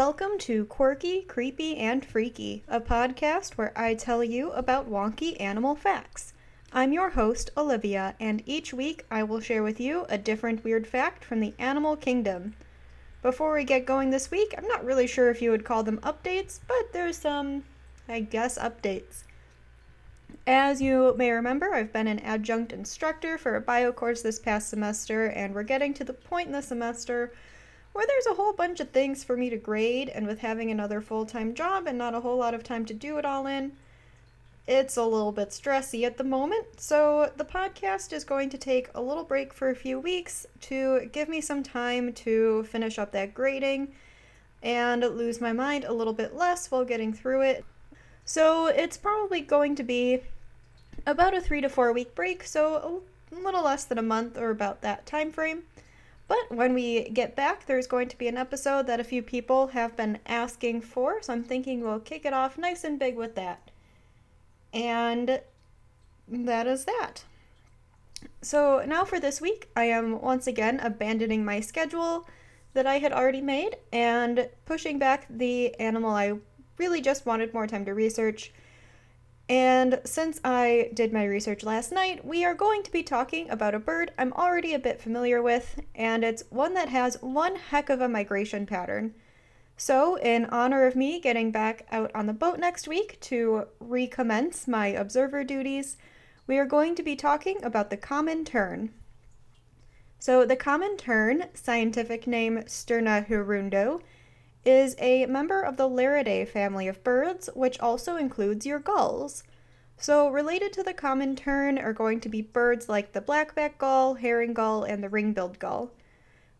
Welcome to Quirky, Creepy, and Freaky, a podcast where I tell you about wonky animal facts. I'm your host, Olivia, and each week I will share with you a different weird fact from the animal kingdom. Before we get going this week, I'm not really sure if you would call them updates, but there's some, I guess, updates. As you may remember, I've been an adjunct instructor for a bio course this past semester, and we're getting to the point in the semester where there's a whole bunch of things for me to grade, and with having another full time job and not a whole lot of time to do it all in, it's a little bit stressy at the moment. So, the podcast is going to take a little break for a few weeks to give me some time to finish up that grading and lose my mind a little bit less while getting through it. So, it's probably going to be about a three to four week break, so a little less than a month or about that time frame. But when we get back, there's going to be an episode that a few people have been asking for, so I'm thinking we'll kick it off nice and big with that. And that is that. So now for this week, I am once again abandoning my schedule that I had already made and pushing back the animal I really just wanted more time to research and since I did my research last night, we are going to be talking about a bird I'm already a bit familiar with, and it's one that has one heck of a migration pattern. So, in honor of me getting back out on the boat next week to recommence my observer duties, we are going to be talking about the common tern. So, the common tern, scientific name Sterna hirundo, is a member of the Laridae family of birds, which also includes your gulls. So, related to the common tern are going to be birds like the blackback gull, herring gull, and the ring-billed gull.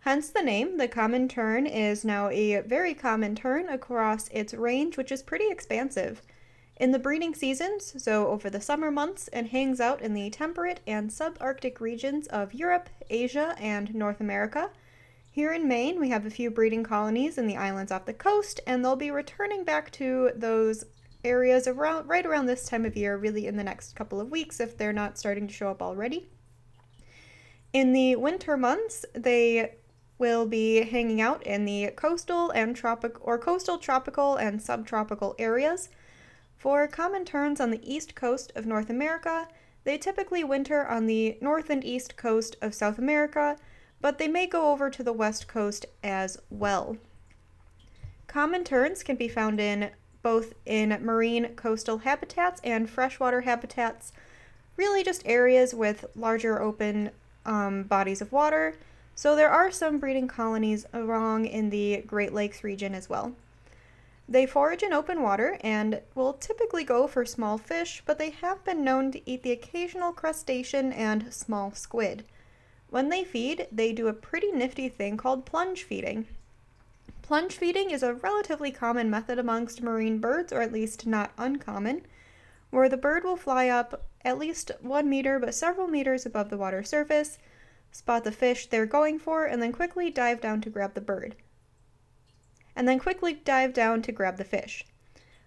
Hence the name, the common tern is now a very common tern across its range, which is pretty expansive. In the breeding seasons, so over the summer months, it hangs out in the temperate and subarctic regions of Europe, Asia, and North America, here in Maine, we have a few breeding colonies in the islands off the coast, and they'll be returning back to those areas around right around this time of year, really in the next couple of weeks if they're not starting to show up already. In the winter months, they will be hanging out in the coastal and tropic or coastal tropical and subtropical areas. For common terns on the east coast of North America, they typically winter on the north and east coast of South America but they may go over to the west coast as well. Common terns can be found in both in marine coastal habitats and freshwater habitats, really just areas with larger open um, bodies of water. So there are some breeding colonies along in the Great Lakes region as well. They forage in open water and will typically go for small fish, but they have been known to eat the occasional crustacean and small squid. When they feed, they do a pretty nifty thing called plunge feeding. Plunge feeding is a relatively common method amongst marine birds, or at least not uncommon, where the bird will fly up at least one meter but several meters above the water surface, spot the fish they're going for, and then quickly dive down to grab the bird. And then quickly dive down to grab the fish.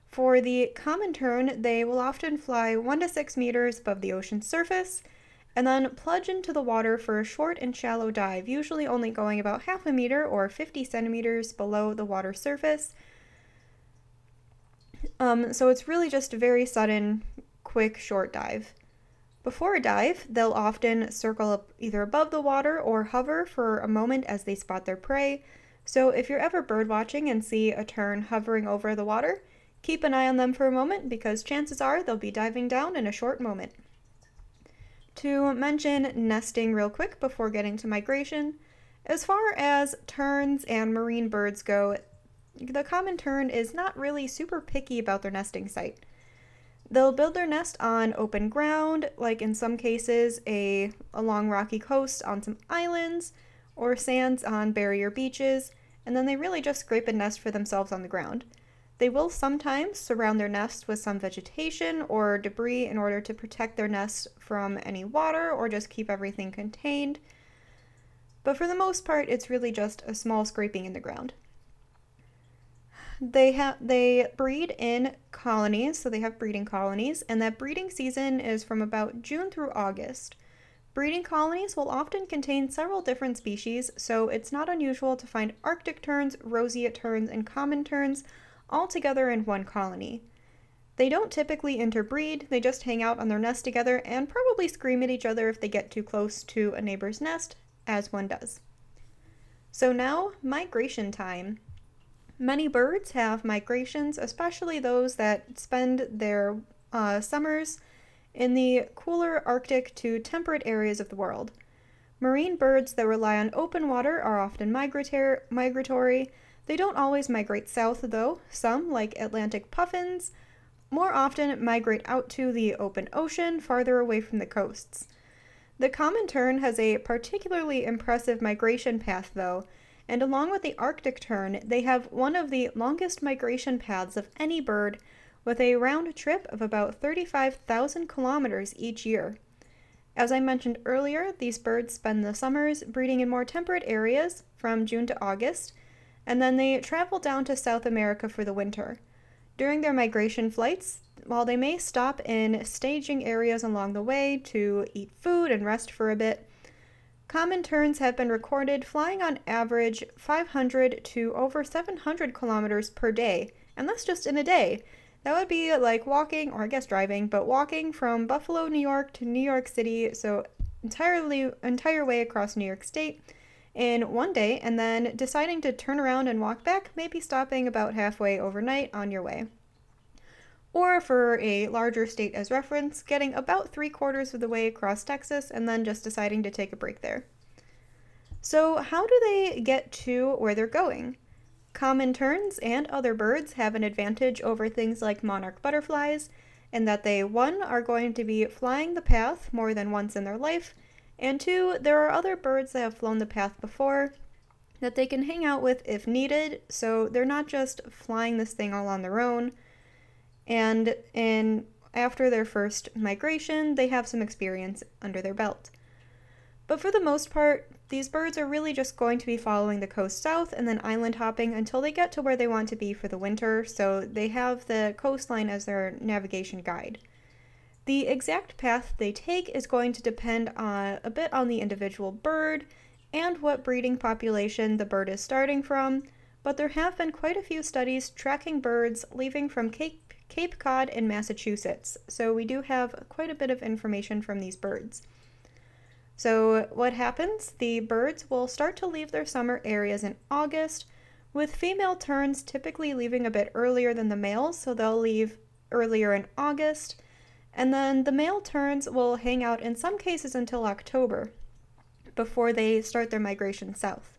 For the common tern, they will often fly 1 to 6 meters above the ocean's surface and then plunge into the water for a short and shallow dive, usually only going about half a meter or 50 centimeters below the water surface. Um, so it's really just a very sudden, quick, short dive. Before a dive, they'll often circle up either above the water or hover for a moment as they spot their prey. So if you're ever bird watching and see a tern hovering over the water, keep an eye on them for a moment because chances are they'll be diving down in a short moment. To mention nesting real quick before getting to migration, as far as terns and marine birds go, the common tern is not really super picky about their nesting site. They'll build their nest on open ground, like in some cases, a along rocky coasts on some islands, or sands on barrier beaches, and then they really just scrape a nest for themselves on the ground. They will sometimes surround their nest with some vegetation or debris in order to protect their nest from any water or just keep everything contained. But for the most part, it's really just a small scraping in the ground. They have they breed in colonies, so they have breeding colonies, and that breeding season is from about June through August. Breeding colonies will often contain several different species, so it's not unusual to find Arctic terns, roseate terns, and common terns all together in one colony. They don't typically interbreed, they just hang out on their nest together and probably scream at each other if they get too close to a neighbor's nest, as one does. So now, migration time. Many birds have migrations, especially those that spend their uh, summers in the cooler Arctic to temperate areas of the world. Marine birds that rely on open water are often migratory. They don't always migrate south, though. Some, like Atlantic puffins, more often migrate out to the open ocean, farther away from the coasts. The common tern has a particularly impressive migration path, though, and along with the Arctic tern, they have one of the longest migration paths of any bird, with a round trip of about 35,000 kilometers each year. As I mentioned earlier, these birds spend the summers breeding in more temperate areas from June to August, and then they travel down to South America for the winter. During their migration flights, while they may stop in staging areas along the way to eat food and rest for a bit, common terns have been recorded flying on average 500 to over 700 kilometers per day, and that's just in a day. That would be like walking, or I guess driving, but walking from Buffalo, New York to New York City, so entirely entire way across New York State in one day and then deciding to turn around and walk back, maybe stopping about halfway overnight on your way. Or for a larger state as reference, getting about three quarters of the way across Texas and then just deciding to take a break there. So, how do they get to where they're going? Common terns and other birds have an advantage over things like monarch butterflies in that they, one, are going to be flying the path more than once in their life, and two, there are other birds that have flown the path before that they can hang out with if needed, so they're not just flying this thing all on their own. And in after their first migration, they have some experience under their belt. But for the most part, these birds are really just going to be following the coast south and then island hopping until they get to where they want to be for the winter, so they have the coastline as their navigation guide. The exact path they take is going to depend on, a bit on the individual bird and what breeding population the bird is starting from, but there have been quite a few studies tracking birds leaving from Cape, Cape Cod in Massachusetts, so we do have quite a bit of information from these birds. So, what happens? The birds will start to leave their summer areas in August, with female terns typically leaving a bit earlier than the males, so they'll leave earlier in August and then the male terns will hang out in some cases until October before they start their migration south.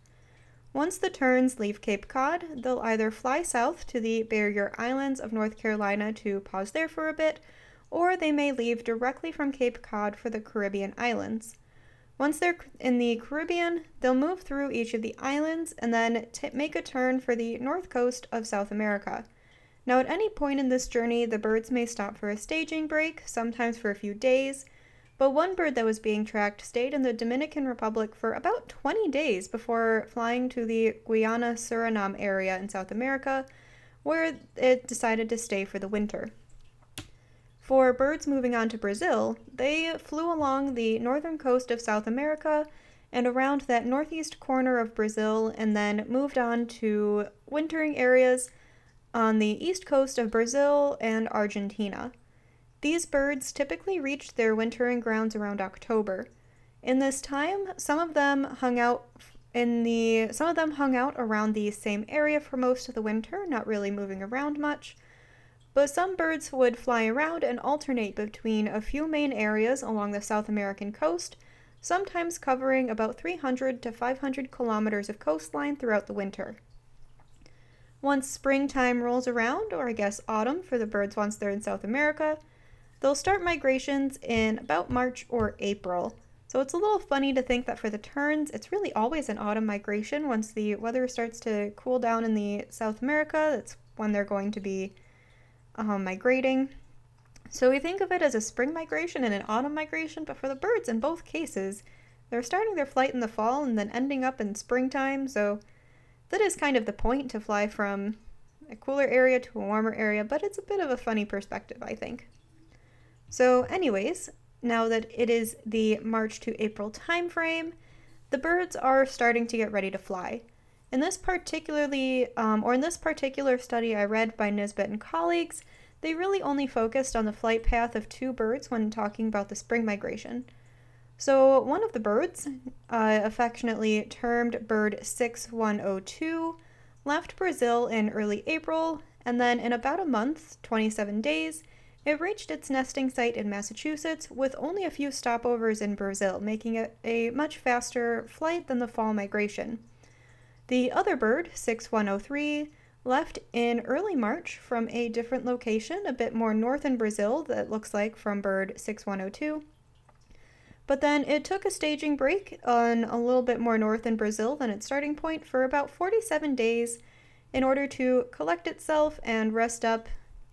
Once the terns leave Cape Cod, they'll either fly south to the Barrier Islands of North Carolina to pause there for a bit, or they may leave directly from Cape Cod for the Caribbean islands. Once they're in the Caribbean, they'll move through each of the islands and then t- make a turn for the north coast of South America. Now, at any point in this journey, the birds may stop for a staging break, sometimes for a few days, but one bird that was being tracked stayed in the Dominican Republic for about 20 days before flying to the Guyana Suriname area in South America, where it decided to stay for the winter. For birds moving on to Brazil, they flew along the northern coast of South America and around that northeast corner of Brazil and then moved on to wintering areas on the east coast of Brazil and Argentina. These birds typically reached their wintering grounds around October. In this time, some of them hung out in the some of them hung out around the same area for most of the winter, not really moving around much. But some birds would fly around and alternate between a few main areas along the South American coast, sometimes covering about 300 to 500 kilometers of coastline throughout the winter. Once springtime rolls around, or I guess autumn for the birds once they're in South America, they'll start migrations in about March or April. So it's a little funny to think that for the terns, it's really always an autumn migration. Once the weather starts to cool down in the South America, that's when they're going to be um, migrating. So we think of it as a spring migration and an autumn migration, but for the birds, in both cases, they're starting their flight in the fall and then ending up in springtime. So that is kind of the point to fly from a cooler area to a warmer area, but it's a bit of a funny perspective, I think. So, anyways, now that it is the March to April timeframe, the birds are starting to get ready to fly. In this particularly, um, or in this particular study I read by Nisbet and colleagues, they really only focused on the flight path of two birds when talking about the spring migration. So, one of the birds, uh, affectionately termed Bird 6102, left Brazil in early April, and then in about a month, 27 days, it reached its nesting site in Massachusetts with only a few stopovers in Brazil, making it a much faster flight than the fall migration. The other bird, 6103, left in early March from a different location a bit more north in Brazil that looks like from bird 6102. But then it took a staging break on a little bit more north in Brazil than its starting point for about 47 days in order to collect itself and rest up,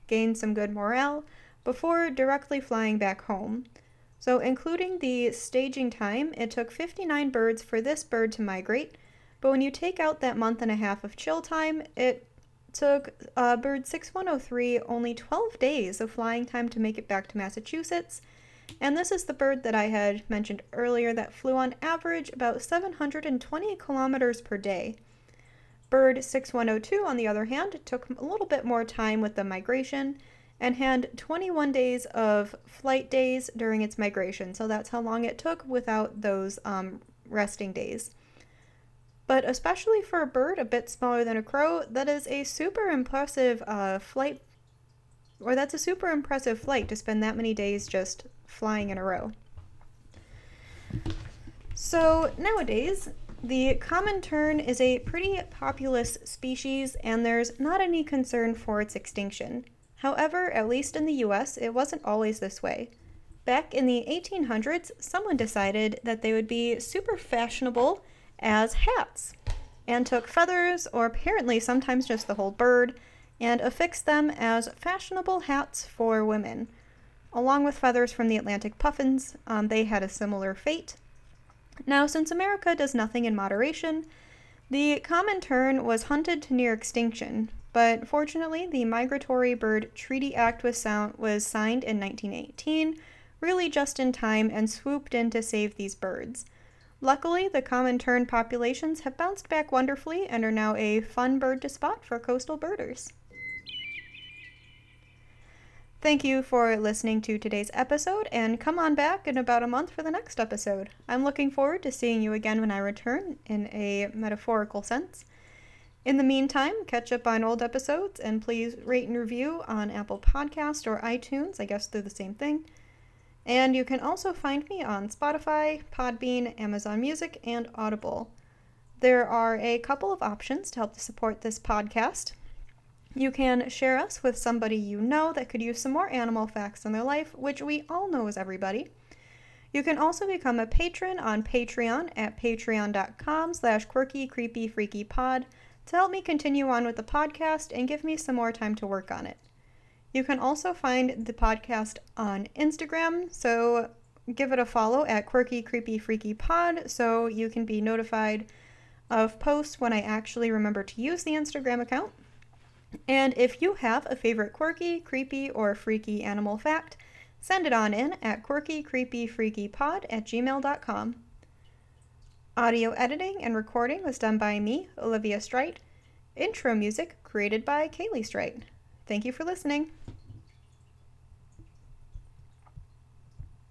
gain some good morale, before directly flying back home. So, including the staging time, it took 59 birds for this bird to migrate, but when you take out that month and a half of chill time, it took uh, bird 6103 only 12 days of flying time to make it back to Massachusetts. And this is the bird that I had mentioned earlier that flew on average about 720 kilometers per day. Bird 6102, on the other hand, took a little bit more time with the migration and had 21 days of flight days during its migration. So that's how long it took without those um, resting days. But especially for a bird a bit smaller than a crow, that is a super impressive uh, flight, or that's a super impressive flight to spend that many days just flying in a row. So nowadays, the common tern is a pretty populous species, and there's not any concern for its extinction. However, at least in the US, it wasn't always this way. Back in the 1800s, someone decided that they would be super fashionable as hats and took feathers, or apparently sometimes just the whole bird, and affixed them as fashionable hats for women. Along with feathers from the Atlantic puffins, um, they had a similar fate. Now, since America does nothing in moderation, the common tern was hunted to near extinction, but fortunately, the Migratory Bird Treaty Act was, sound, was signed in 1918, really just in time, and swooped in to save these birds. Luckily, the common tern populations have bounced back wonderfully and are now a fun bird to spot for coastal birders. Thank you for listening to today's episode, and come on back in about a month for the next episode. I'm looking forward to seeing you again when I return, in a metaphorical sense. In the meantime, catch up on old episodes and please rate and review on Apple Podcast or iTunes. I guess they're the same thing. And you can also find me on Spotify, Podbean, Amazon Music, and Audible. There are a couple of options to help to support this podcast. You can share us with somebody you know that could use some more animal facts in their life, which we all know is everybody. You can also become a patron on Patreon at patreon.com slash quirky creepy freaky pod to help me continue on with the podcast and give me some more time to work on it. You can also find the podcast on Instagram, so give it a follow at Quirky Creepy Freaky Pod so you can be notified of posts when I actually remember to use the Instagram account. And if you have a favorite quirky, creepy, or freaky animal fact, send it on in at quirkycreepyfreakypod at gmail.com. Audio editing and recording was done by me, Olivia Strite. Intro music created by Kaylee Strite. Thank you for listening.